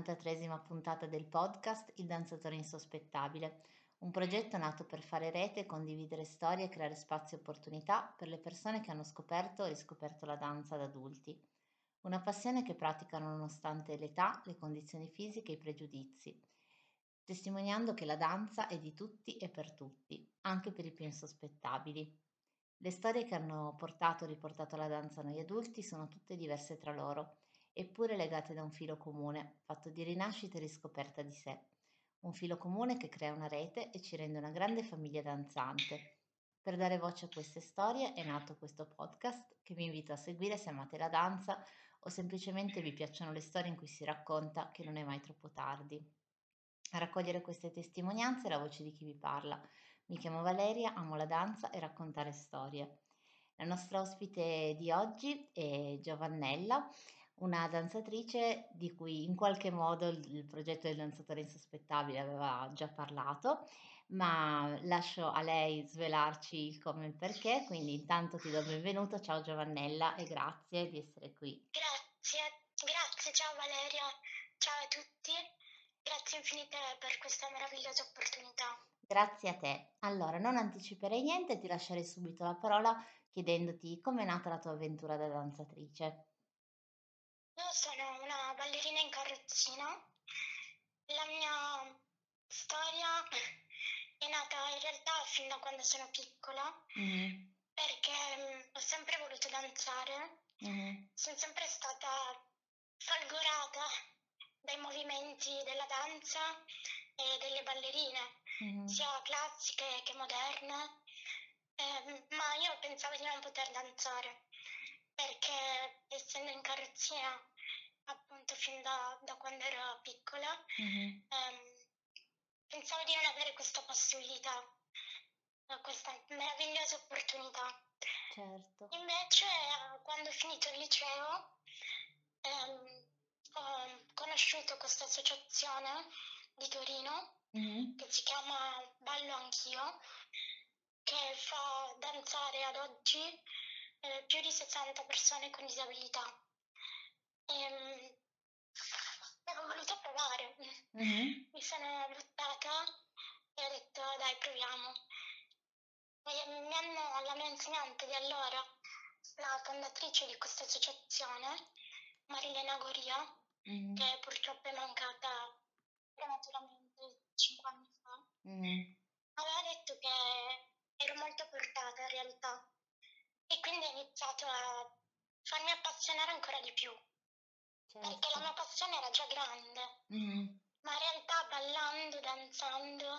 63esima puntata del podcast Il danzatore insospettabile, un progetto nato per fare rete, condividere storie e creare spazi e opportunità per le persone che hanno scoperto e riscoperto la danza da adulti. Una passione che praticano nonostante l'età, le condizioni fisiche e i pregiudizi, testimoniando che la danza è di tutti e per tutti, anche per i più insospettabili. Le storie che hanno portato e riportato la danza a noi adulti sono tutte diverse tra loro eppure legate da un filo comune, fatto di rinascita e riscoperta di sé. Un filo comune che crea una rete e ci rende una grande famiglia danzante. Per dare voce a queste storie è nato questo podcast che vi invito a seguire se amate la danza o semplicemente vi piacciono le storie in cui si racconta che non è mai troppo tardi. A raccogliere queste testimonianze è la voce di chi vi parla. Mi chiamo Valeria, amo la danza e raccontare storie. La nostra ospite di oggi è Giovannella, una danzatrice di cui in qualche modo il, progetto del danzatore insospettabile aveva già parlato, ma lascio a lei svelarci il come e il perché, quindi intanto ti do il benvenuto, ciao Giovannella e grazie di essere qui. Grazie, grazie, ciao Valeria, ciao a tutti, grazie infinite per questa meravigliosa opportunità. Grazie a te. Allora, non anticiperei niente, ti lascerei subito la parola chiedendoti come è nata la tua avventura da danzatrice. Sono una ballerina in carrozzina. La mia storia è nata in realtà fin da quando sono piccola, mm. perché um, ho sempre voluto danzare. Mm. Sono sempre stata folgorata dai movimenti della danza e delle ballerine, mm. sia classiche che moderne, eh, ma io pensavo di non poter danzare perché essendo in carrozzina appunto fin da, da quando ero piccola mm-hmm. ehm, pensavo di non avere questa possibilità, questa meravigliosa opportunità. Certo. Invece quando ho finito il liceo ehm, ho conosciuto questa associazione di Torino mm-hmm. che si chiama Ballo Anch'io, che fa danzare ad oggi eh, più di 60 persone con disabilità. E, ho voluto provare, mm-hmm. mi sono buttata e ho detto dai proviamo. E mi hanno, la mia insegnante di allora, la fondatrice di questa associazione, Marilena Goria, mm-hmm. che purtroppo è mancata prematuramente 5 anni fa, mm-hmm. aveva detto che ero molto portata in realtà e quindi ho iniziato a farmi appassionare ancora di più. Certo. Perché la mia passione era già grande, mm. ma in realtà ballando, danzando,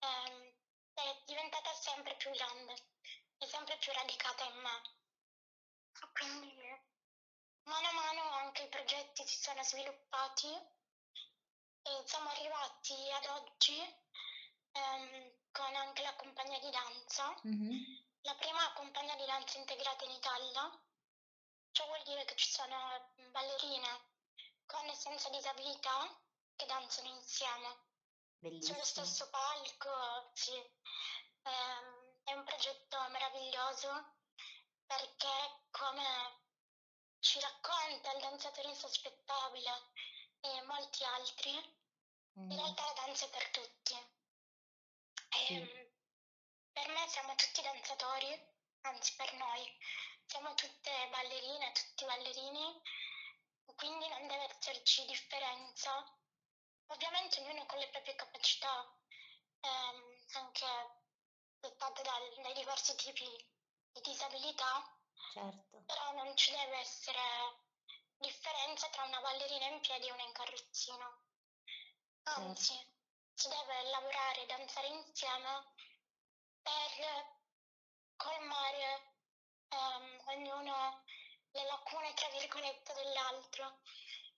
ehm, è diventata sempre più grande e sempre più radicata in me. Quindi mano a mano anche i progetti si sono sviluppati e siamo arrivati ad oggi ehm, con anche la compagnia di danza. Mm-hmm la prima compagnia di danza integrata in Italia. Ciò vuol dire che ci sono ballerine con e senza disabilità che danzano insieme. Bellissimo. Sullo stesso palco, sì. Ehm, è un progetto meraviglioso perché come ci racconta il danzatore insospettabile e molti altri, mm. in realtà la danza è per tutti. Sì. Ehm, per me siamo tutti danzatori, anzi per noi, siamo tutte ballerine, tutti ballerini, quindi non deve esserci differenza. Ovviamente ognuno con le proprie capacità, ehm, anche dettate dal, dai diversi tipi di disabilità, certo. però non ci deve essere differenza tra una ballerina in piedi e una in carrozzina. Anzi, certo. si deve lavorare e danzare insieme per colmare um, ognuno le lacune, tra virgolette, dell'altro.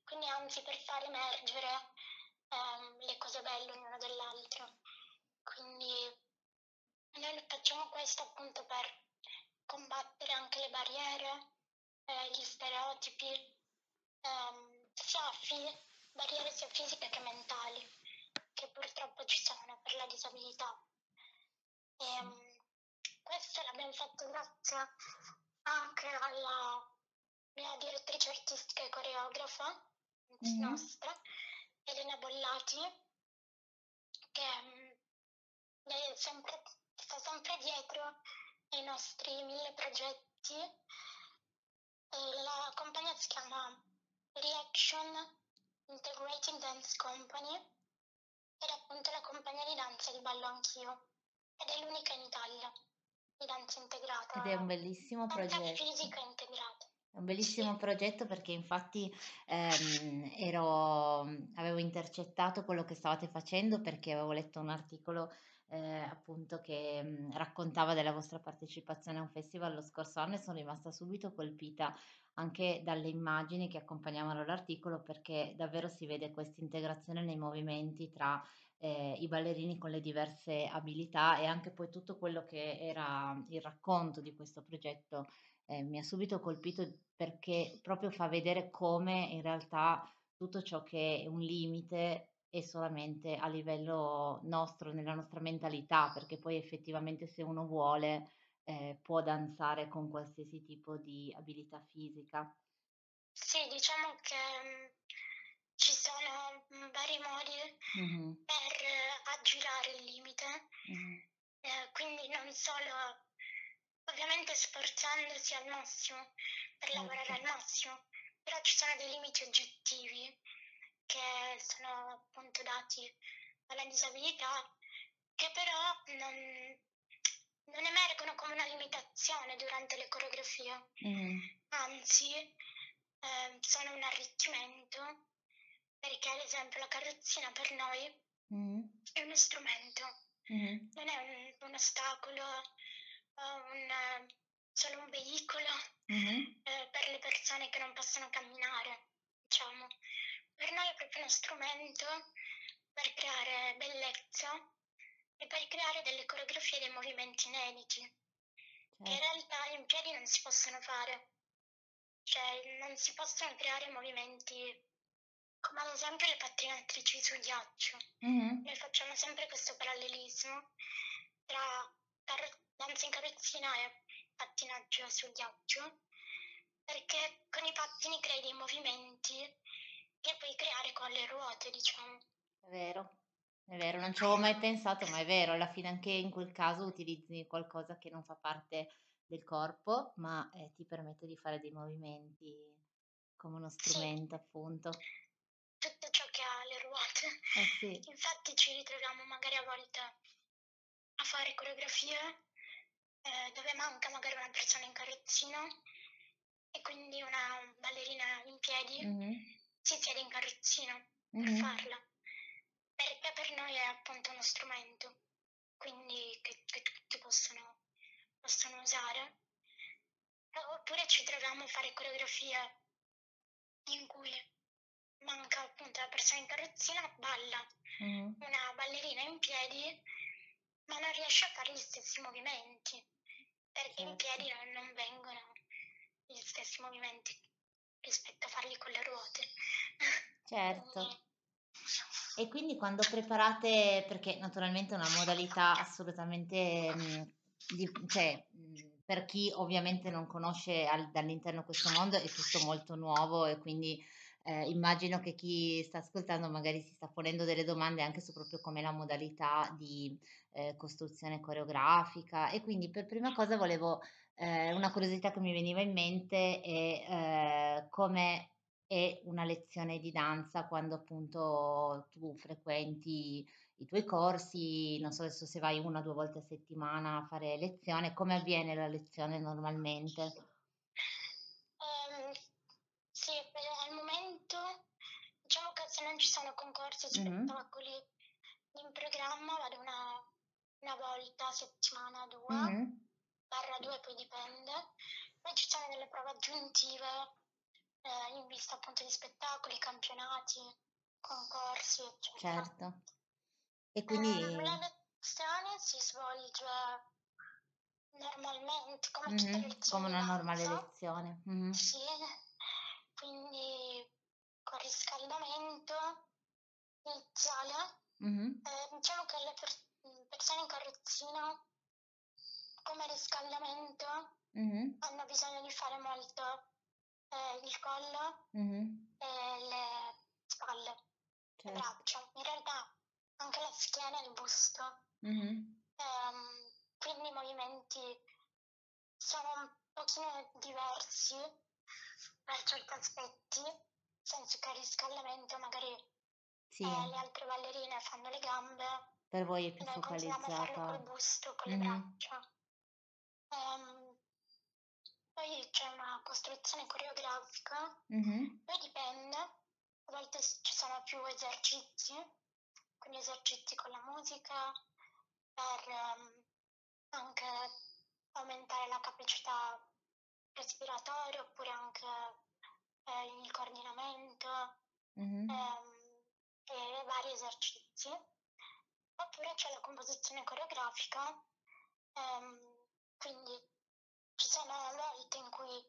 Quindi anzi per far emergere um, le cose belle ognuno dell'altro. Quindi noi facciamo questo appunto per combattere anche le barriere, eh, gli stereotipi, ehm, sia fi- barriere sia fisiche che mentali, che purtroppo ci sono per la disabilità. E, um, questo l'abbiamo fatto grazie anche alla mia direttrice artistica e coreografa mm-hmm. nostra, Elena Bollati, che è sempre, sta sempre dietro ai nostri mille progetti. E la compagnia si chiama Reaction Integrated Dance Company ed è appunto la compagnia di danza di ballo anch'io ed è l'unica in Italia danza integrata. Ed è un bellissimo danza progetto. fisica integrata. È un bellissimo progetto perché infatti ehm, ero, avevo intercettato quello che stavate facendo perché avevo letto un articolo eh, appunto che mh, raccontava della vostra partecipazione a un festival lo scorso anno e sono rimasta subito colpita anche dalle immagini che accompagnavano l'articolo perché davvero si vede questa integrazione nei movimenti tra eh, i ballerini con le diverse abilità e anche poi tutto quello che era il racconto di questo progetto eh, mi ha subito colpito perché proprio fa vedere come in realtà tutto ciò che è un limite è solamente a livello nostro, nella nostra mentalità, perché poi effettivamente se uno vuole eh, può danzare con qualsiasi tipo di abilità fisica. Sì, diciamo che mm, ci sono mm, vari modi mm-hmm. per eh, aggirare il limite, mm-hmm. eh, quindi non solo ovviamente sforzandosi al massimo per certo. lavorare al massimo, però ci sono dei limiti oggettivi che sono appunto dati dalla disabilità che però non, non emergono come una limitazione durante le coreografie, mm. anzi eh, sono un arricchimento perché ad esempio la carrozzina per noi mm. è uno strumento, mm. non è un, un ostacolo un, solo un veicolo mm-hmm. eh, per le persone che non possono camminare, diciamo. Per noi è proprio uno strumento per creare bellezza e per creare delle coreografie e dei movimenti inediti, certo. che in certo. realtà in piedi non si possono fare. Cioè, non si possono creare movimenti come ad esempio le pattinatrici sul ghiaccio. Mm-hmm. Noi facciamo sempre questo parallelismo tra danza in carrozzina e pattinaggio sul ghiaccio, perché con i pattini crei dei movimenti che puoi creare con le ruote, diciamo. È vero, è vero, non ci avevo mai pensato, ma è vero, alla fine anche in quel caso utilizzi qualcosa che non fa parte del corpo, ma eh, ti permette di fare dei movimenti come uno strumento, sì. appunto. Tutto ciò che ha le ruote. Eh sì. Infatti ci ritroviamo magari a volte a fare coreografie eh, dove manca magari una persona in carrozzina e quindi una ballerina in piedi mm-hmm. si siede in carrozzina mm-hmm. per farla, perché per noi è appunto uno strumento, quindi che, che tutti possono, possono usare. Oppure ci troviamo a fare coreografie in cui manca appunto la persona in carrozzina, balla mm-hmm. una ballerina in piedi ma non riesce a fare gli stessi movimenti, perché in piedi non, non vengono gli stessi movimenti rispetto a farli con le ruote. Certo. E quindi quando preparate, perché naturalmente è una modalità assolutamente, mm, di, cioè, mm, per chi ovviamente non conosce al, dall'interno questo mondo è tutto molto nuovo e quindi eh, immagino che chi sta ascoltando magari si sta ponendo delle domande anche su proprio come la modalità di eh, costruzione coreografica e quindi per prima cosa volevo, eh, una curiosità che mi veniva in mente è eh, come è una lezione di danza quando appunto tu frequenti i tuoi corsi, non so adesso se vai una o due volte a settimana a fare lezione, come avviene la lezione normalmente? se non ci sono concorsi o spettacoli mm-hmm. in programma vado una, una volta a settimana, due, mm-hmm. barra due poi dipende. Poi ci sono delle prove aggiuntive eh, in vista appunto di spettacoli, campionati, concorsi, eccetera. Certo. E quindi... Eh, la lezione si svolge normalmente, come mm-hmm. tutte le lezioni. Come una normale lezione. Mm-hmm. Sì, quindi con riscaldamento iniziale. Mm-hmm. Eh, diciamo che le per- persone in carrozzina come riscaldamento mm-hmm. hanno bisogno di fare molto eh, il collo mm-hmm. e le spalle. certo. le braccia, in realtà anche la schiena e il busto. Um, quindi i movimenti sono un pochino diversi per certi aspetti, senso che il riscaldamento magari sì. eh, le altre ballerine fanno le gambe, per voi è più noi focalizzata. continuiamo a farlo col busto, con mm-hmm. le braccia. Um, poi c'è una costruzione coreografica, mm-hmm. poi dipende, a volte ci sono più esercizi, quindi esercizi con la musica, per um, anche aumentare la capacità respiratoria oppure anche eh, il coordinamento mm-hmm. ehm, e vari esercizi. Oppure c'è la composizione coreografica, ehm, quindi ci sono volte in cui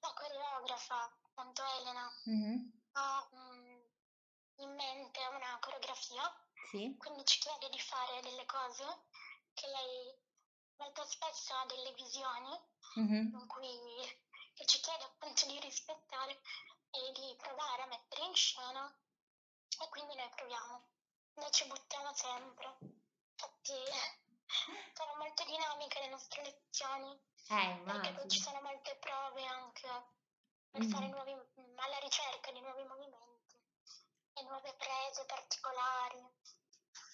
la coreografa, appunto Elena, mm-hmm. ha mh, mm, in mente una coreografia, sì. quindi ci chiede di fare delle cose che lei molto spesso ha delle visioni mm-hmm. in cui ci chiede appunto di rispettare e di provare a mettere in scena e quindi noi proviamo, noi ci buttiamo sempre. Infatti sono molto dinamiche le nostre lezioni eh, perché poi ci sono molte prove anche per mm-hmm. fare nuovi, alla ricerca di nuovi movimenti e nuove prese particolari,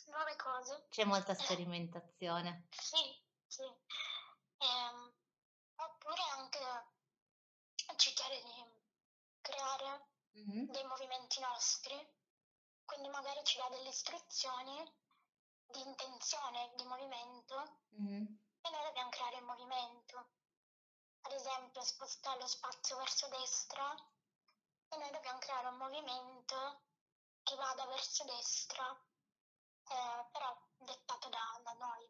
nuove cose. C'è molta sperimentazione. sì, sì. Ehm, oppure anche cercare di creare mm-hmm. dei movimenti nostri, quindi magari ci dà delle istruzioni di intenzione di movimento mm-hmm. e noi dobbiamo creare il movimento. Ad esempio, spostare lo spazio verso destra e noi dobbiamo creare un movimento che vada verso destra, eh, però dettato da, da noi.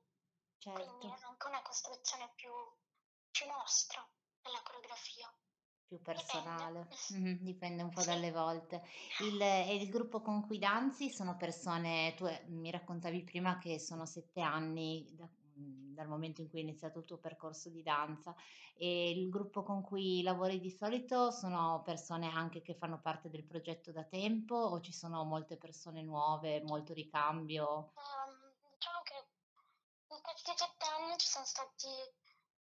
Certo. Quindi è anche una costruzione più, più nostra della coreografia. Più personale, dipende, mm-hmm, dipende un po' sì. dalle volte. Il, e il gruppo con cui danzi sono persone, tu eh, mi raccontavi prima che sono sette anni da, mm, dal momento in cui hai iniziato il tuo percorso di danza e il gruppo con cui lavori di solito sono persone anche che fanno parte del progetto da tempo o ci sono molte persone nuove, molto ricambio? Um, in questi sette anni ci sono stati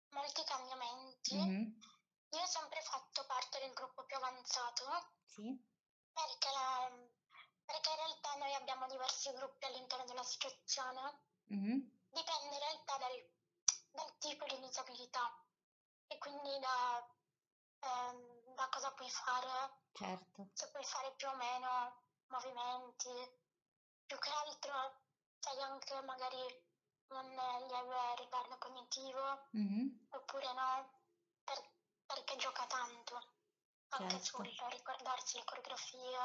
molti cambiamenti. Mm-hmm. Io ho sempre fatto parte del gruppo più avanzato. Sì. Perché, la, perché in realtà noi abbiamo diversi gruppi all'interno dell'associazione. Mm-hmm. Dipende in realtà dal, dal, tipo di disabilità e quindi da, ehm, da cosa puoi fare. Certo. Se puoi fare più o meno movimenti. Più che altro sai anche magari un lieve ritardo cognitivo mm-hmm. oppure no, per, perché gioca tanto, anche certo. sul ricordarsi le coreografie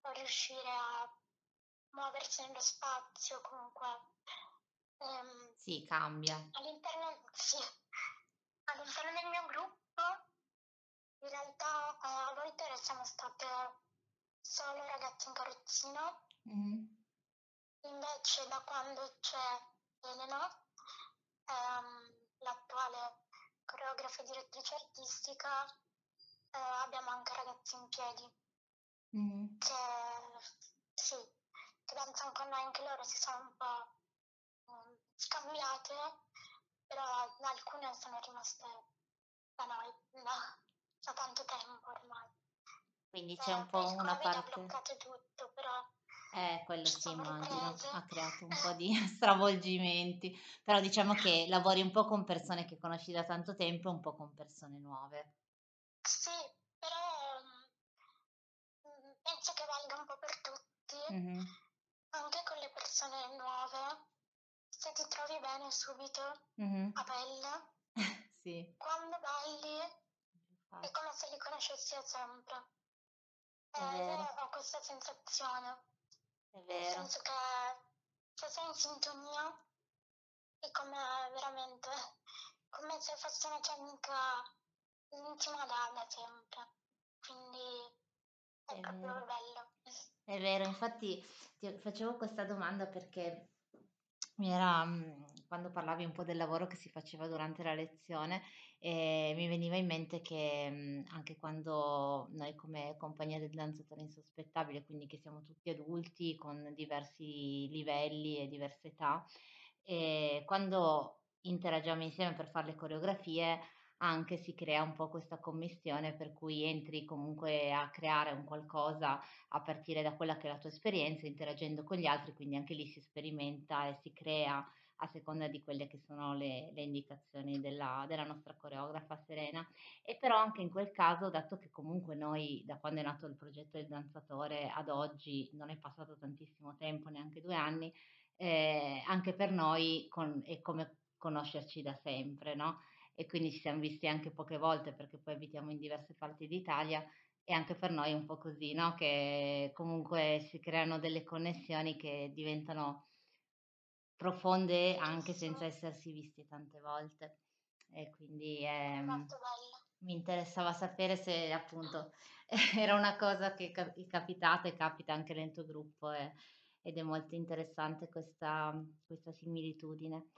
o riuscire a muoversi nello spazio comunque. Um, sì, cambia. All'interno, sì, all'interno del mio gruppo in realtà eh, a volte siamo state solo ragazzi in carrozzina, mm-hmm. invece da quando c'è Elena, ehm, l'attuale coreografa e direttrice artistica, eh, abbiamo anche ragazzi in piedi mm. che, sì, che danzano con noi, anche loro si sono un po' um, scambiate, però alcune sono rimaste da noi da, da tanto tempo ormai. Quindi c'è eh, un po' una parte... ha bloccato tutto, però eh, quello sì, immagino, ha creato un po' di stravolgimenti, però diciamo che lavori un po' con persone che conosci da tanto tempo e un po' con persone nuove. Sì, però mm, penso che valga un po' per tutti, mm-hmm. anche con le persone nuove. Se ti trovi bene subito, mm-hmm. a pelle, sì. quando balli è come se li conoscessi sempre. Eh, ho questa sensazione. È vero. Nel senso che se sei in sintonia è come veramente, come se fosse una tua amica intima da, da sempre. Quindi è, è proprio vero. bello. È vero, infatti ti facevo questa domanda perché mi era, mhmm, quando parlavi un po' del lavoro che si faceva durante la lezione, ehm, mi veniva in mente che, mhmm, anche quando noi come compagnia del danzatore insospettabile, quindi che siamo tutti adulti con diversi livelli e diverse età, ehm, quando interagiamo insieme per far le coreografie, anche si crea un po' questa commistione per cui entri comunque a creare un qualcosa a partire da quella che è la tua esperienza, interagendo con gli altri, quindi anche lì si sperimenta e si crea a seconda di quelle che sono le, le indicazioni della, della nostra coreografa Serena. E però anche in quel caso, dato che comunque noi da quando è nato il progetto del danzatore ad oggi non è passato tantissimo tempo, neanche due anni, eh, anche per noi con, è come conoscerci da sempre, no? E quindi ci siamo visti anche poche volte perché poi abitiamo in diverse parti d'Italia e anche per noi è un po' così, no? Che comunque si creano delle connessioni che diventano profonde anche senza essersi visti tante volte. E quindi ehm, mi interessava sapere se appunto era una cosa che è capitata e capita anche nel tuo gruppo e, ed è molto interessante questa, questa similitudine.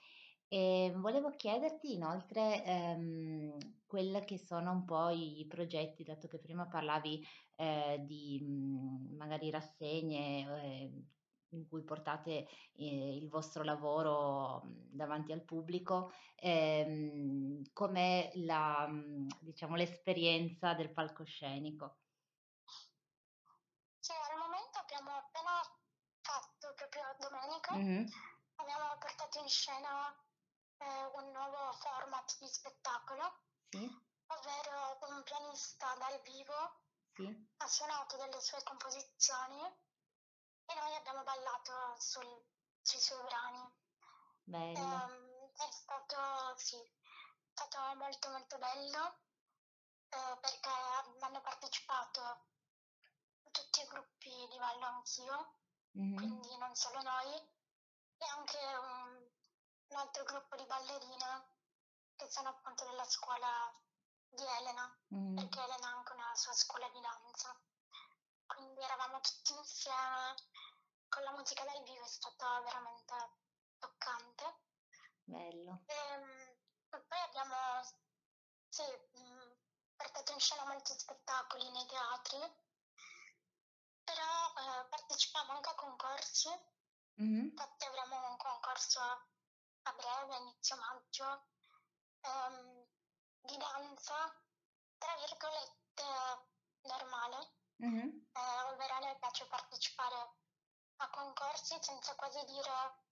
E volevo chiederti inoltre ehm, quelli che sono un po' i progetti, dato che prima parlavi eh, di mh, magari rassegne eh, in cui portate eh, il vostro lavoro mh, davanti al pubblico, ehm, com'è la, mh, diciamo, l'esperienza del palcoscenico? Sì, al momento abbiamo appena fatto, proprio domenica, mm-hmm. abbiamo portato in scena eh, un nuovo format di spettacolo, sì. ovvero un pianista dal vivo sì. ha suonato delle sue composizioni e noi abbiamo ballato sul, sui suoi brani. Bello. Um, è stato, sì, è stato molto molto bello eh, perché hanno partecipato tutti i gruppi di ballo anch'io, mm-hmm. quindi non solo noi, e anche un, un altro gruppo di ballerine che sono appunto della scuola di Elena, mm. perché Elena ha anche una sua scuola di danza. Quindi eravamo tutti insieme con la musica dal vivo, è stata veramente toccante. Bello. E, ehm, e poi abbiamo sì, mh, portato in scena molti spettacoli nei teatri, però eh, partecipiamo anche a concorsi. Mm-hmm. Infatti avremo un concorso a breve, inizio maggio, ehm, di danza, tra virgolette, normale, mm-hmm. eh, ovvero a noi piace partecipare a concorsi senza quasi dire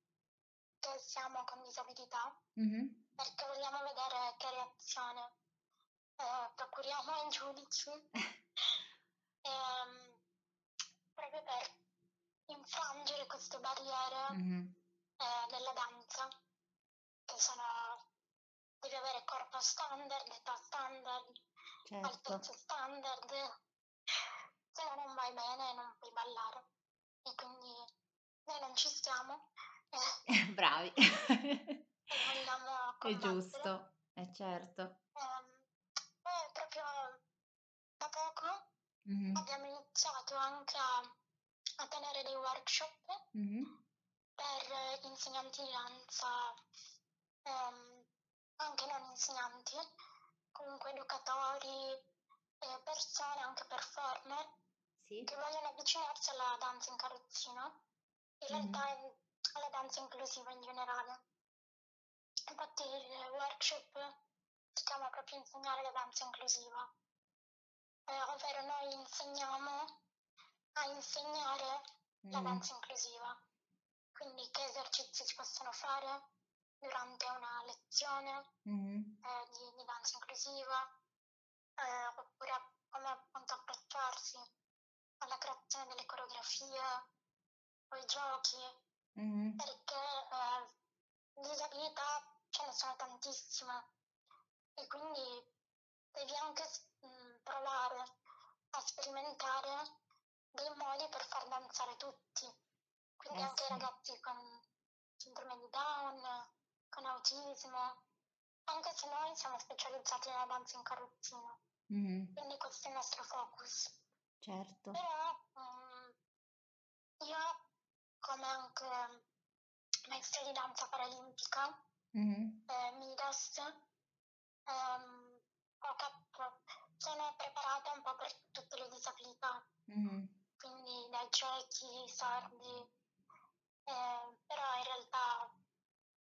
che siamo con disabilità, mm-hmm. perché vogliamo vedere che reazione eh, procuriamo ai giudici, ehm, proprio per infrangere queste barriere mm-hmm. eh, della danza che sono devi avere corpo standard, età standard, certo. altezza standard, se no non vai bene non puoi ballare. E quindi noi non ci stiamo. Bravi. e vogliamo È giusto, è certo. Um, poi proprio da poco mm-hmm. abbiamo iniziato anche a, a tenere dei workshop mm-hmm. per insegnanti di danza ehm, anche non insegnanti, comunque educatori, eh, persone, anche performer, sì. che vogliono avvicinarsi alla danza in carrozzina, in mm. realtà in, alla danza inclusiva in generale. Infatti il workshop si chiama proprio insegnare la danza inclusiva, eh, ovvero noi insegniamo a insegnare mm. la danza inclusiva, quindi che esercizi si possono fare, durante una lezione mm-hmm. eh, di, di, danza inclusiva, eh, oppure come appunto approcciarsi alla creazione delle coreografie o i giochi, mm-hmm. perché eh, disabilità ce ne sono tantissime e quindi devi anche mh, provare a sperimentare dei modi per far danzare tutti, quindi eh anche i ragazzi con sindrome di Down, con autismo, anche se noi siamo specializzati nella danza in carrozzina. Mm-hmm. Quindi questo è il nostro focus. Certo. Però um, io, come anche maestra di danza paralimpica, mm-hmm. eh, Midas. Um, sono preparata un po' per tutte le disabilità, mm-hmm. quindi dai ciechi, sordi, eh, però in realtà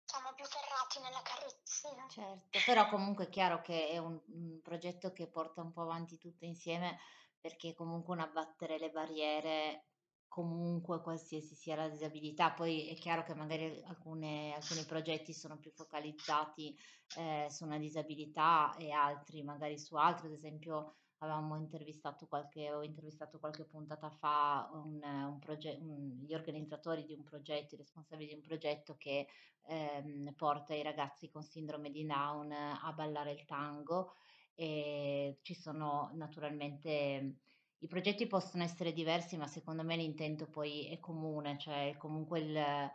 siamo più ferrati nella carrozzina. Certo, però comunque è chiaro che è un, un progetto che porta un po' avanti tutto insieme perché comunque un abbattere le barriere comunque qualsiasi sia la disabilità. Poi è chiaro che magari alcune, alcuni progetti sono più focalizzati eh, su una disabilità e altri magari su altro, ad esempio avevamo intervistato qualche, ho intervistato qualche puntata fa un, un proge- un, gli organizzatori di un progetto, i responsabili di un progetto che ehm, porta i ragazzi con sindrome di Down a ballare il tango e ci sono naturalmente i progetti possono essere diversi, ma secondo me l'intento poi è comune, cioè comunque il, eh,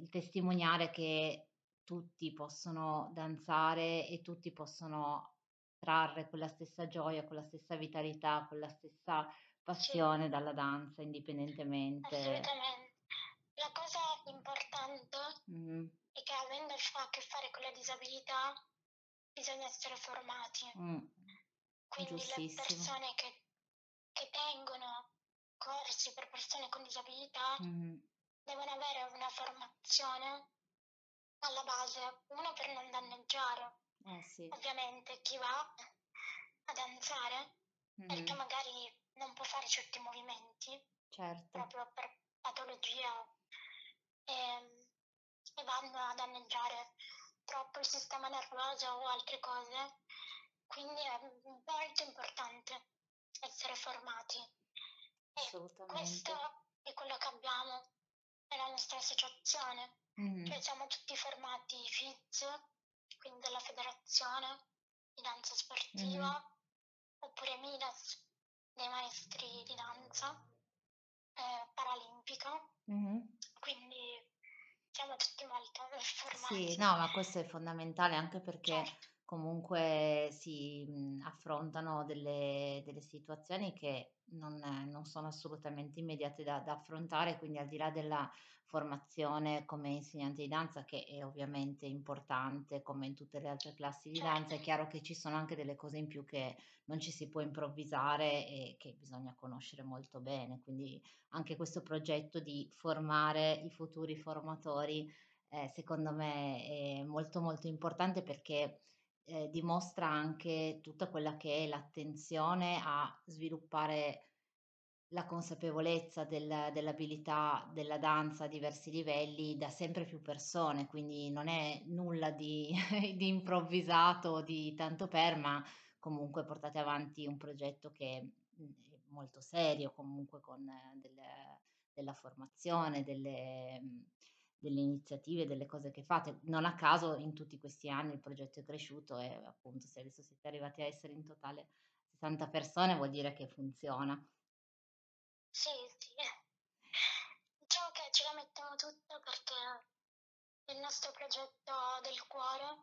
il testimoniare che tutti possono danzare e tutti possono trarre quella stessa gioia, quella stessa vitalità, quella stessa passione sì. dalla danza, indipendentemente. Assolutamente. La cosa importante mm. è che avendo a che fare con la disabilità bisogna essere formati. Mm. Quindi le persone che, che, tengono corsi per persone con disabilità mm. devono avere una formazione alla base, uno per non danneggiare eh, sì. ovviamente chi va a danzare mm. perché magari non può fare certi movimenti certo. proprio per patologia e, ehm, e vanno a danneggiare troppo il sistema nervoso o altre cose. Quindi è molto importante essere formati. E questo è quello che abbiamo nella nostra associazione. Mm-hmm. Cioè siamo tutti formati FIZ, quindi della federazione di danza sportiva, mm-hmm. oppure MIDAS, dei maestri di danza eh, paralimpica. Mm-hmm. Quindi siamo tutti molto formati. Sì, no, ma questo è fondamentale anche perché certo. comunque si mh, affrontano delle, delle, situazioni che non, non, sono assolutamente immediate da, da, affrontare, quindi al di là della formazione come insegnante di danza, che è ovviamente importante come in tutte le altre classi di danza, è certo. chiaro che ci sono anche delle cose in più che non ci si può improvvisare e che bisogna conoscere molto bene. Quindi anche questo progetto di formare i futuri formatori, eh, secondo me, è molto molto importante perché eh, dimostra anche tutta quella che è l'attenzione a sviluppare la consapevolezza del, dell'abilità della danza a diversi livelli da sempre più persone, quindi non è nulla di, di improvvisato, di tanto per, ma comunque portate avanti un progetto che mhmm, è molto serio, comunque con delle, della formazione, delle, mhmm, delle iniziative, delle cose che fate. Non a caso in tutti questi anni il progetto è cresciuto e appunto se adesso siete arrivati a essere in totale 60 persone vuol dire che funziona. Sì, sì. Diciamo che ce la mettiamo tutta perché il nostro progetto del cuore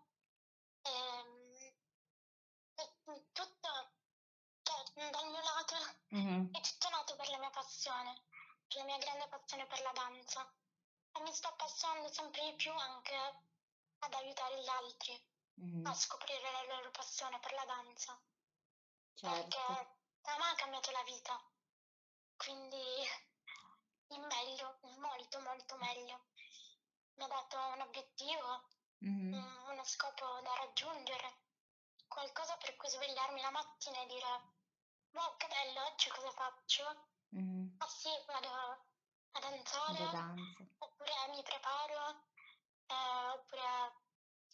è, ehm, è tutto, cioè, dal mio lato, mm-hmm. è tutto nato per la mia passione, per la mia grande passione per la danza. E mi sto appassionando sempre di più anche ad aiutare gli altri mm-hmm. a scoprire la loro passione per la danza. Certo. Perché a me ha cambiato la vita quindi in meglio, molto molto meglio. Mi ha dato un obiettivo, mm-hmm. un, uno scopo da raggiungere, qualcosa per cui svegliarmi la mattina e dire wow che bello, oggi cosa faccio? Mm-hmm. Ah sì, vado a danzare, oppure mi preparo, eh, oppure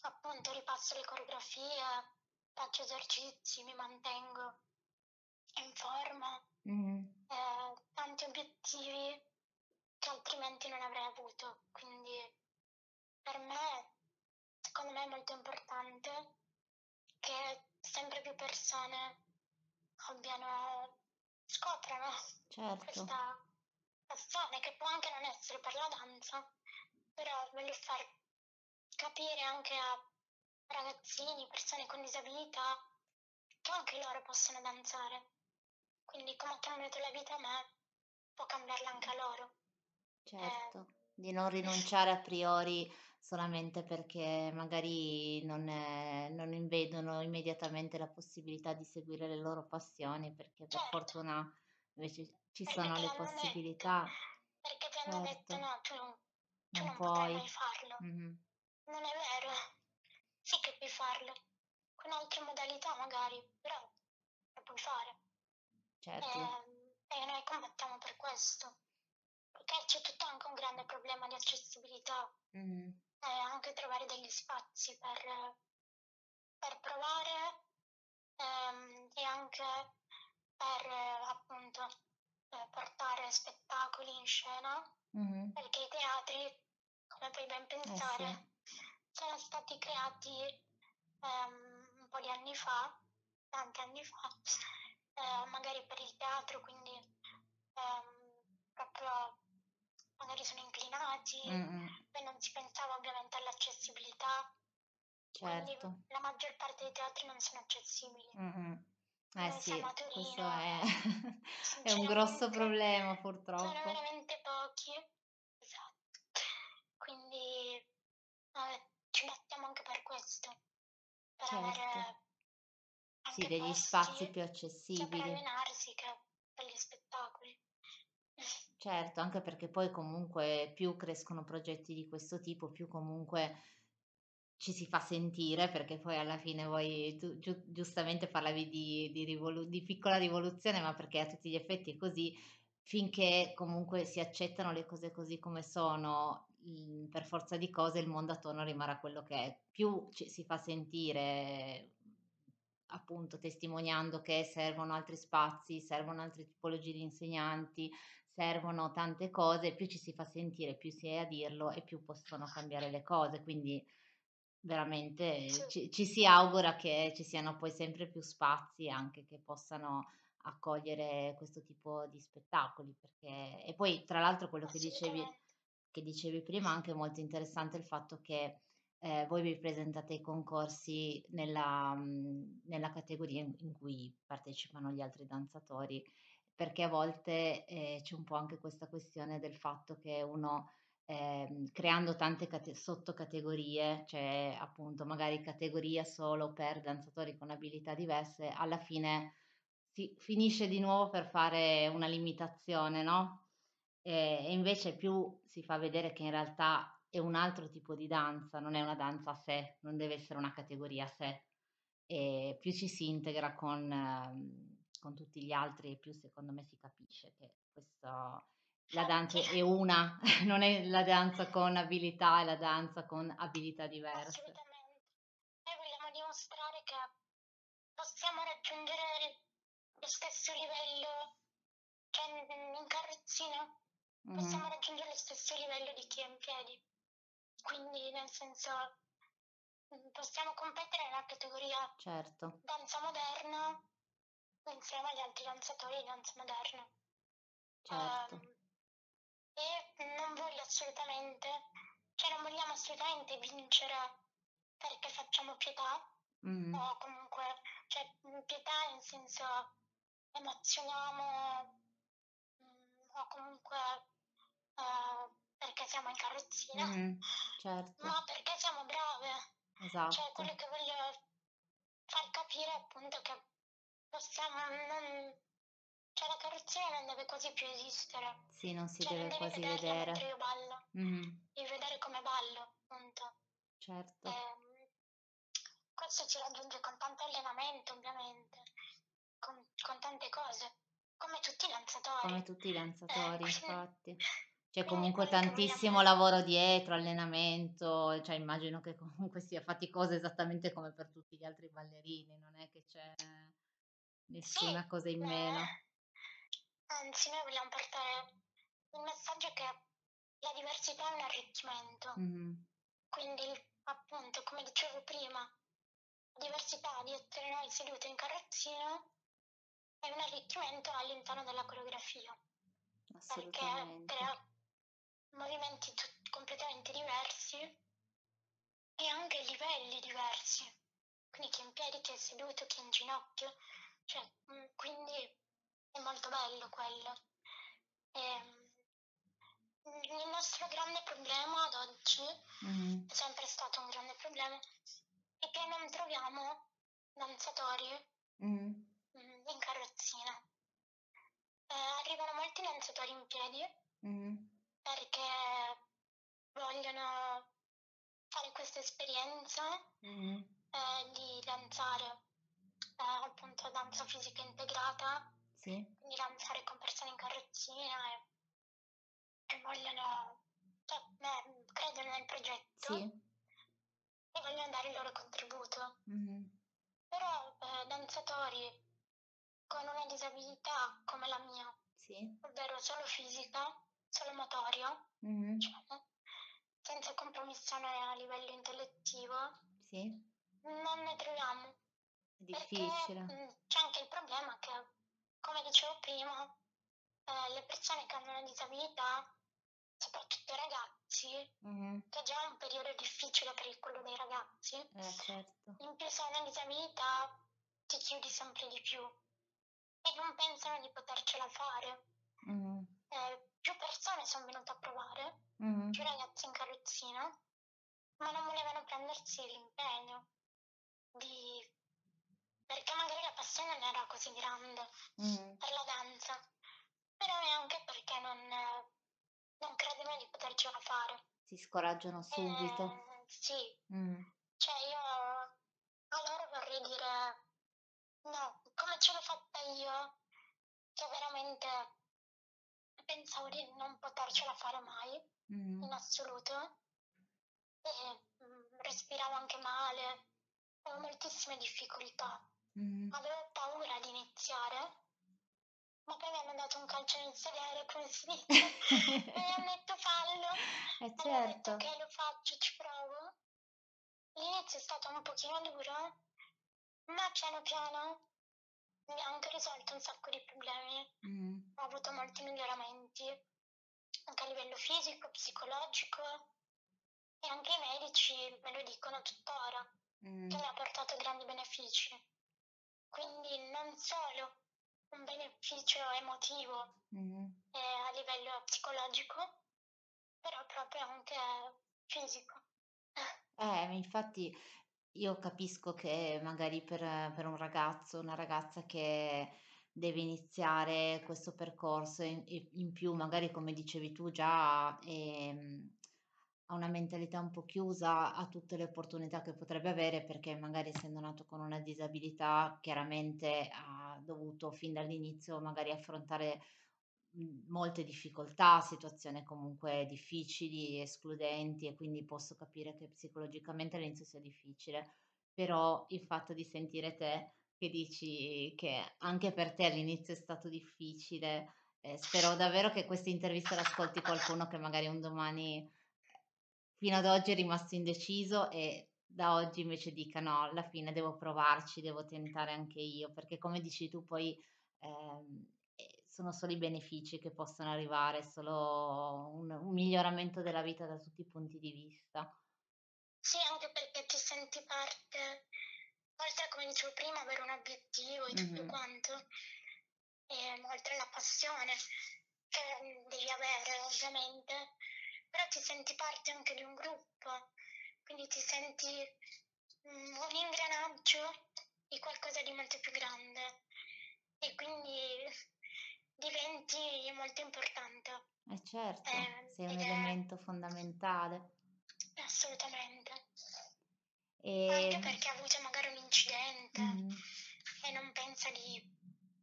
appunto ripasso le coreografie, faccio esercizi, mi mantengo in forma. Mm-hmm. Eh, tanti obiettivi che altrimenti non avrei avuto. Quindi per me, secondo me è molto importante che sempre più persone abbiano, scoprano certo. questa passione che può anche non essere per la danza, però voglio far capire anche a ragazzini, persone con disabilità, che anche loro possono danzare. Quindi come ha cambiato la vita a me, può cambiarla anche a loro. Certo. Di non rinunciare a priori solamente perché magari non, è, non vedono immediatamente la possibilità di seguire le loro passioni, perché per certo. fortuna invece ci perché sono le possibilità. Detto, perché ti hanno certo. detto no, tu non, tu non, non puoi mai farlo. Mm-hmm. Non è vero. Sì che puoi farlo, con altre modalità magari, però lo puoi fare. Certo. E, e noi combattiamo per questo. Perché c'è tutto anche un grande problema di accessibilità. Mm-hmm e anche trovare degli spazi per, per provare ehm, e anche per appunto eh, portare spettacoli in scena, mm-hmm. perché i teatri, come puoi ben pensare, eh sì. sono stati creati ehm, un po' di anni fa, tanti anni fa, eh, magari per il teatro, quindi ehm, proprio magari sono inclinati, mm-hmm. poi non si pensava ovviamente all'accessibilità. Certo. Quindi la maggior parte dei teatri non sono accessibili. Mm-hmm. Eh Noi sì, questo è, è un grosso problema purtroppo. Sono veramente pochi, esatto. Quindi eh, ci battiamo anche per questo, per certo. avere sì, degli spazi più accessibili. Sia per allenarsi per gli spettacoli. Certo, anche perché poi comunque più crescono progetti di questo tipo, più comunque ci si fa sentire, perché poi alla fine voi tu giu- giustamente parlavi di, di, rivolu- di piccola rivoluzione, ma perché a tutti gli effetti è così, finché comunque si accettano le cose così come sono, per forza di cose il mondo attorno rimarrà quello che è. Più ci si fa sentire appunto testimoniando che servono altri spazi, servono altre tipologie di insegnanti, servono tante cose, più ci si fa sentire, più si è a dirlo e più possono cambiare le cose. Quindi veramente ci, ci si augura che ci siano poi sempre più spazi anche che possano accogliere questo tipo di spettacoli. Perché... E poi tra l'altro quello che dicevi, che dicevi prima, anche molto interessante il fatto che eh, voi vi presentate ai concorsi nella, nella categoria in, in, cui partecipano gli altri danzatori perché a volte eh, c'è un po' anche questa questione del fatto che uno eh, creando tante cate- sottocategorie, cioè appunto magari categoria solo per danzatori con abilità diverse, alla fine si finisce di nuovo per fare una limitazione, no? E invece più si fa vedere che in realtà è un altro tipo di danza, non è una danza a sé, non deve essere una categoria a sé, e più ci si integra con... Eh, con tutti gli altri più secondo me si capisce che questo, la danza è una, non è la danza con abilità, è la danza con abilità diverse. Assolutamente. Noi vogliamo dimostrare che possiamo raggiungere lo stesso livello cioè in carrozzina, possiamo mm. raggiungere lo stesso livello di chi è in piedi. Quindi nel senso possiamo competere nella categoria certo. danza moderna insieme agli altri danzatori di danza moderna. Certo. Um, e non voglio assolutamente, cioè non vogliamo assolutamente vincere perché facciamo pietà, mm. o comunque, cioè pietà in senso emozioniamo, mm, o comunque uh, perché siamo in carrozzina, mm, certo. ma perché siamo brave. Esatto. Cioè quello che voglio far capire è appunto che possiamo non... Cioè la carrozzina non deve quasi più esistere. Sì, non si cioè, deve non quasi vedere. mentre io ballo. Mm-hmm. Devi vedere come ballo, appunto. Certo. E, ehm, questo si raggiunge con tanto allenamento, ovviamente, con, con tante cose, come tutti i danzatori. Come tutti i danzatori, eh, infatti. C'è comunque tantissimo lavoro dietro, allenamento, cioè immagino che comunque sia faticoso esattamente come per tutti gli altri ballerini, non è che c'è nessuna sì, cosa in meno. Anzi, noi vogliamo portare il messaggio che la diversità è un arricchimento. Mm-hmm. Quindi, appunto, come dicevo prima, la diversità di essere noi seduti in carrozzina è un arricchimento all'interno della coreografia. Perché crea movimenti t- completamente diversi e anche livelli diversi. Quindi chi è in piedi, chi è seduto, chi è in ginocchio cioè, mm, quindi è molto bello quello. E, ehm, Il nostro grande problema ad oggi, mm. è sempre stato un grande problema, è che non troviamo danzatori mm. in carrozzina. Eh, arrivano molti danzatori in piedi mm. Perché vogliono fare questa esperienza mm. eh, di danzare eh, appunto danza fisica integrata, sì. quindi danzare con persone in carrozzina e, e vogliono, cioè, beh, credono nel progetto sì. e vogliono dare il loro contributo. Mm-hmm. Però eh, danzatori con una disabilità come la mia, sì. ovvero solo fisica, solo motoria, mm-hmm. diciamo, senza compromissione a livello intellettivo, sì. non ne troviamo. Difficile. Perché, mm, c'è anche il problema che, come dicevo prima, eh, le persone che hanno una disabilità, soprattutto i ragazzi, mm-hmm. che è già un periodo difficile per il quello dei ragazzi, eh, certo. in più se hai una disabilità ti chiudi sempre di più e non pensano di potercela fare. Mm-hmm. Persone sono venute a provare, mm-hmm. più ragazzi in carrozzina, ma non volevano prendersi l'impegno di perché magari la passione non era così grande mm. per la danza, però neanche perché non, non credevano di potercela fare. Si scoraggiano subito. Eh, sì, mm. cioè io a loro vorrei dire no, come ce l'ho fatta io, che veramente pensavo di non potercela fare mai, mm. in assoluto, e mm, respiravo anche male, avevo moltissime difficoltà. Mm. Avevo paura di iniziare, ma poi mi hanno dato un calcio nel sedere, come si dice, e mi hanno detto fallo. Eh certo. ho detto che lo faccio, ci provo. L'inizio è stato un pochino duro, ma piano piano mi ha anche risolto un sacco di problemi. Mm. Ho avuto molti miglioramenti, anche a livello fisico, psicologico, e anche i medici me lo dicono tuttora, mm. che mi ha portato grandi benefici. Quindi non solo un beneficio emotivo mm-hmm. eh, a livello psicologico, però proprio anche fisico. Eh, infatti io capisco che magari per, per un ragazzo, una ragazza che deve iniziare questo percorso in, in più, magari come dicevi tu già, ehm, ha una mentalità un po' chiusa a tutte le opportunità che potrebbe avere perché magari essendo nato con una disabilità chiaramente ha dovuto fin dall'inizio magari affrontare mhmm, molte difficoltà, situazioni comunque difficili, escludenti e quindi posso capire che psicologicamente all'inizio sia difficile, però il fatto di sentire te che dici che anche per te all'inizio è stato difficile, eh, spero davvero che questa intervista l'ascolti qualcuno che magari un domani fino ad oggi è rimasto indeciso e da oggi invece dica no, alla fine devo provarci, devo tentare anche io, perché come dici tu poi ehm, eh, sono solo i benefici che possono arrivare, solo un, un, miglioramento della vita da tutti i punti di vista. Sì, anche perché ti senti parte, oltre come dicevo prima, avere un obiettivo e tutto mm-hmm. quanto, e oltre alla passione che devi avere ovviamente, però ti senti parte anche di un gruppo, quindi ti senti um, un ingranaggio di qualcosa di molto più grande e quindi diventi molto importante. Eh certo, eh, sei un elemento è... fondamentale. Assolutamente. E... Anche perché ha avuto magari un incidente mm. e non pensa di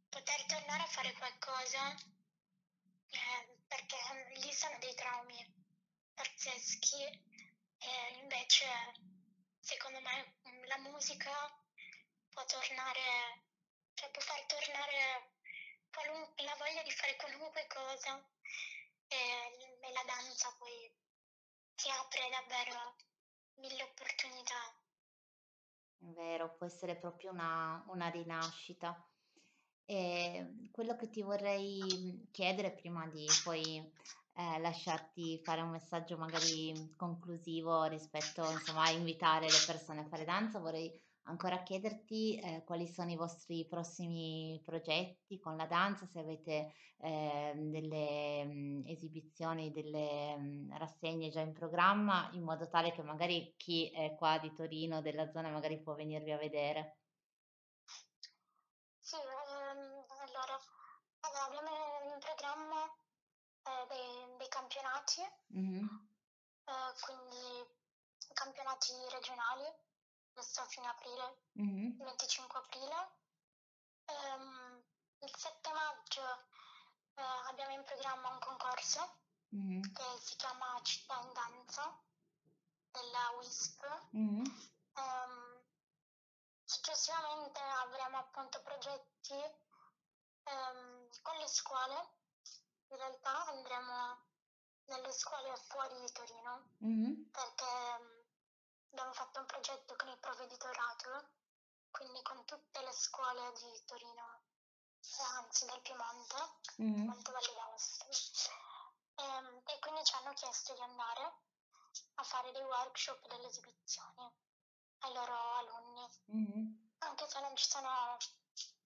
poter tornare a fare qualcosa eh, perché lì sono dei traumi pazzeschi e invece secondo me la musica può tornare, cioè può far tornare qualun- la voglia di fare qualunque cosa e, e la danza poi ti apre davvero mille opportunità. Vero, può essere proprio una, una rinascita. E quello che ti vorrei chiedere prima di poi eh, lasciarti fare un messaggio magari conclusivo rispetto insomma, a invitare le persone a fare danza, vorrei ancora chiederti eh, quali sono i vostri prossimi progetti con la danza, se avete eh, delle mh, mm, esibizioni, delle mh, mm, rassegne già in programma, in modo tale che magari chi è qua di Torino, della zona, magari può venirvi a vedere. Sì, ehm, allora, abbiamo in programma eh, dei, dei, campionati, mm-hmm. quindi campionati regionali adesso a fine aprile, mm-hmm. 25 aprile. Um, il 7 maggio uh, abbiamo in programma un concorso mm-hmm. che si chiama Città in Danza della WISP. Mm-hmm. Um, successivamente avremo appunto progetti um, con le scuole. In realtà andremo nelle scuole fuori di Torino mm-hmm. perché abbiamo fatto un progetto con il provveditorato, quindi con tutte le scuole di Torino, eh, anzi del Piemonte, mm. Piemonte Valle d'Aosta. E, ehm, e quindi ci hanno chiesto di andare a fare dei workshop, delle esibizioni ai loro alunni. Mm. Anche se non ci sono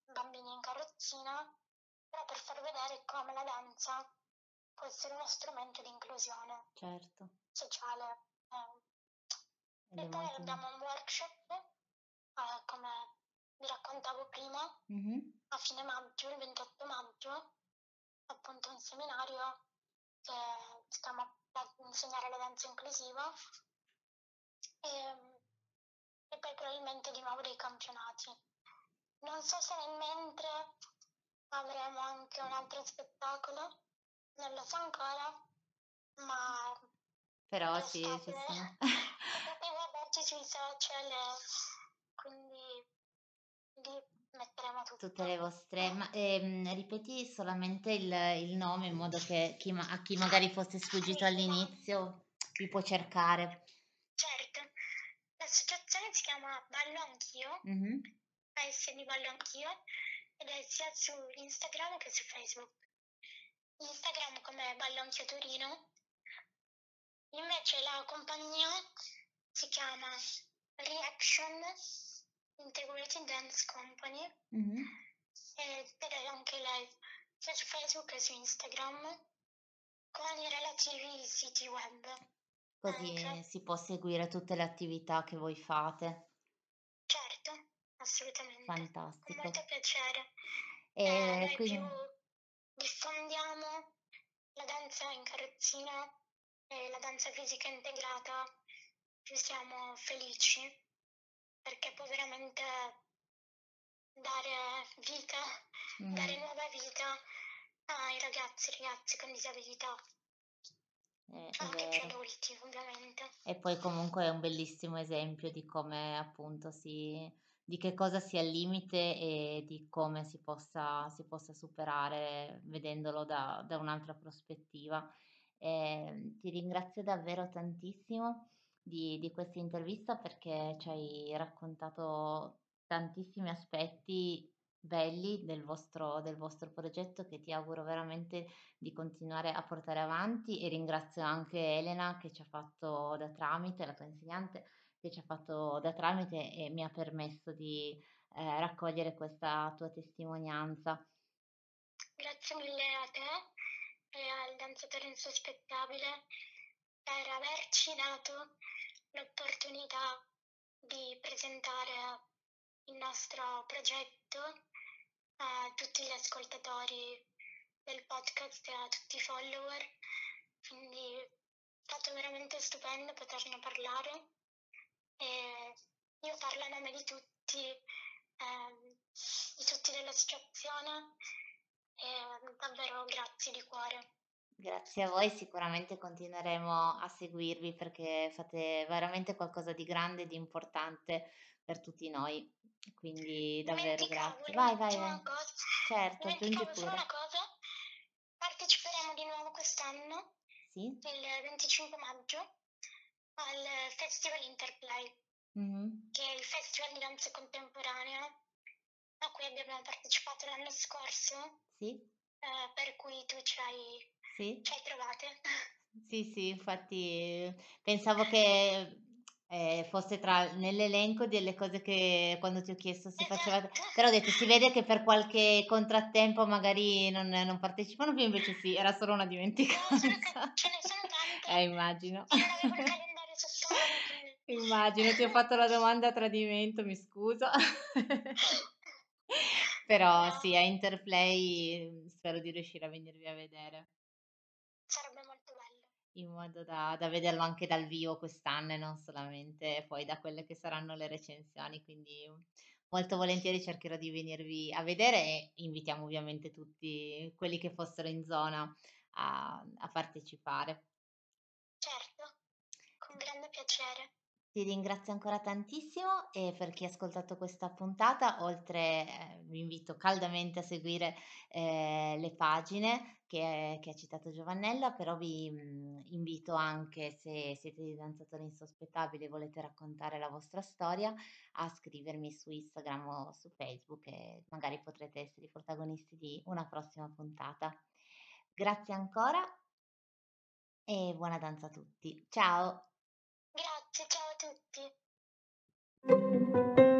bambini in carrozzina, però per far vedere come la danza può essere uno strumento di inclusione certo. sociale. Eh, e poi abbiamo un workshop, eh, come vi raccontavo prima, mm-hmm. a fine maggio, il 28 maggio, appunto un seminario che si chiama Insegnare la danza inclusiva e, e poi probabilmente di nuovo dei campionati. Non so se nel mentre avremo anche un altro spettacolo, non lo so ancora, ma... Però sì, ci sono. tutti sui social, quindi lì metteremo tutto. Tutte le vostre, ma ehm, ripeti solamente il, il, nome in modo che chi, a chi magari fosse sfuggito all'inizio vi può cercare. Certo, l'associazione si chiama Ballo Anch'io, mm-hmm. Di Ballo Anch'io, ed è sia su Instagram che su Facebook. Instagram come Ballo Anch'io Torino, invece la compagnia si chiama Reaction Integrated Dance Company mm-hmm. ed è anche live sia su Facebook che su Instagram con i relativi siti web. Così anche. si può seguire tutte le attività che voi fate. Certo, assolutamente. Fantastico. Con molto piacere. E eh, quindi... più diffondiamo la danza in carrozzina e la danza fisica integrata più siamo felici perché può veramente dare vita, mm. dare nuova vita ai ragazzi e ragazze con disabilità. Eh, anche più adulti ovviamente. E poi comunque è un bellissimo esempio di come appunto si, di che cosa sia il limite e di come si possa, si possa superare vedendolo da, da un'altra prospettiva. Eh, ti ringrazio davvero tantissimo di, di questa intervista perché ci hai raccontato tantissimi aspetti belli del vostro, del vostro progetto che ti auguro veramente di continuare a portare avanti e ringrazio anche Elena che ci ha fatto da tramite, la tua insegnante, che ci ha fatto da tramite e mi ha permesso di eh, raccogliere questa tua testimonianza. Grazie mille a te e al danzatore insospettabile per averci dato l'opportunità di presentare il nostro progetto a tutti gli ascoltatori del podcast e a tutti i follower. Quindi è stato veramente stupendo poterne parlare e io parlo a nome di tutti, eh, di tutti dell'associazione e davvero grazie di cuore. Grazie a voi, sicuramente continueremo a seguirvi perché fate veramente qualcosa di grande e di importante per tutti noi. Quindi davvero grazie. Vai, vai, vai. Certo, aggiungi pure. una cosa. Parteciperemo di nuovo quest'anno, sì? il 25 maggio, al Festival Interplay, mm-hmm. che è il festival di danza contemporanea a cui abbiamo partecipato l'anno scorso. Sì. Eh, per cui tu ci hai sì. Ci hai trovate? Sì, sì, infatti pensavo che eh, fosse tra nell'elenco delle cose che quando ti ho chiesto se faceva Esatto. però ho detto si vede che per qualche contrattempo magari non non partecipano più, invece sì, era solo una No, dimenticanza. solo che ce ne sono tante Eh, immagino. non avevo il calendario sotto Immagino, ti ho fatto la domanda a tradimento, mi scuso. Però No, sì, a Interplay, mhmm, spero di riuscire a venirvi a vedere. In modo da da vederlo anche dal vivo quest'anno e non solamente poi da quelle che saranno le recensioni, quindi molto volentieri cercherò di venirvi a vedere e invitiamo ovviamente tutti quelli che fossero in zona a a partecipare. Certo, con grande piacere. Ti ringrazio ancora tantissimo e per chi ha ascoltato questa puntata, oltre ehm, vi invito caldamente a seguire, ehm, le pagine che che ha citato Giovannella, però vi, mhmm, invito anche, se siete dei danzatori insospettabili e volete raccontare la vostra storia, a scrivermi su Instagram o su Facebook e magari potrete essere i protagonisti di una prossima puntata. Grazie ancora e buona danza a tutti. Ciao. Grazie, ciao a tutti.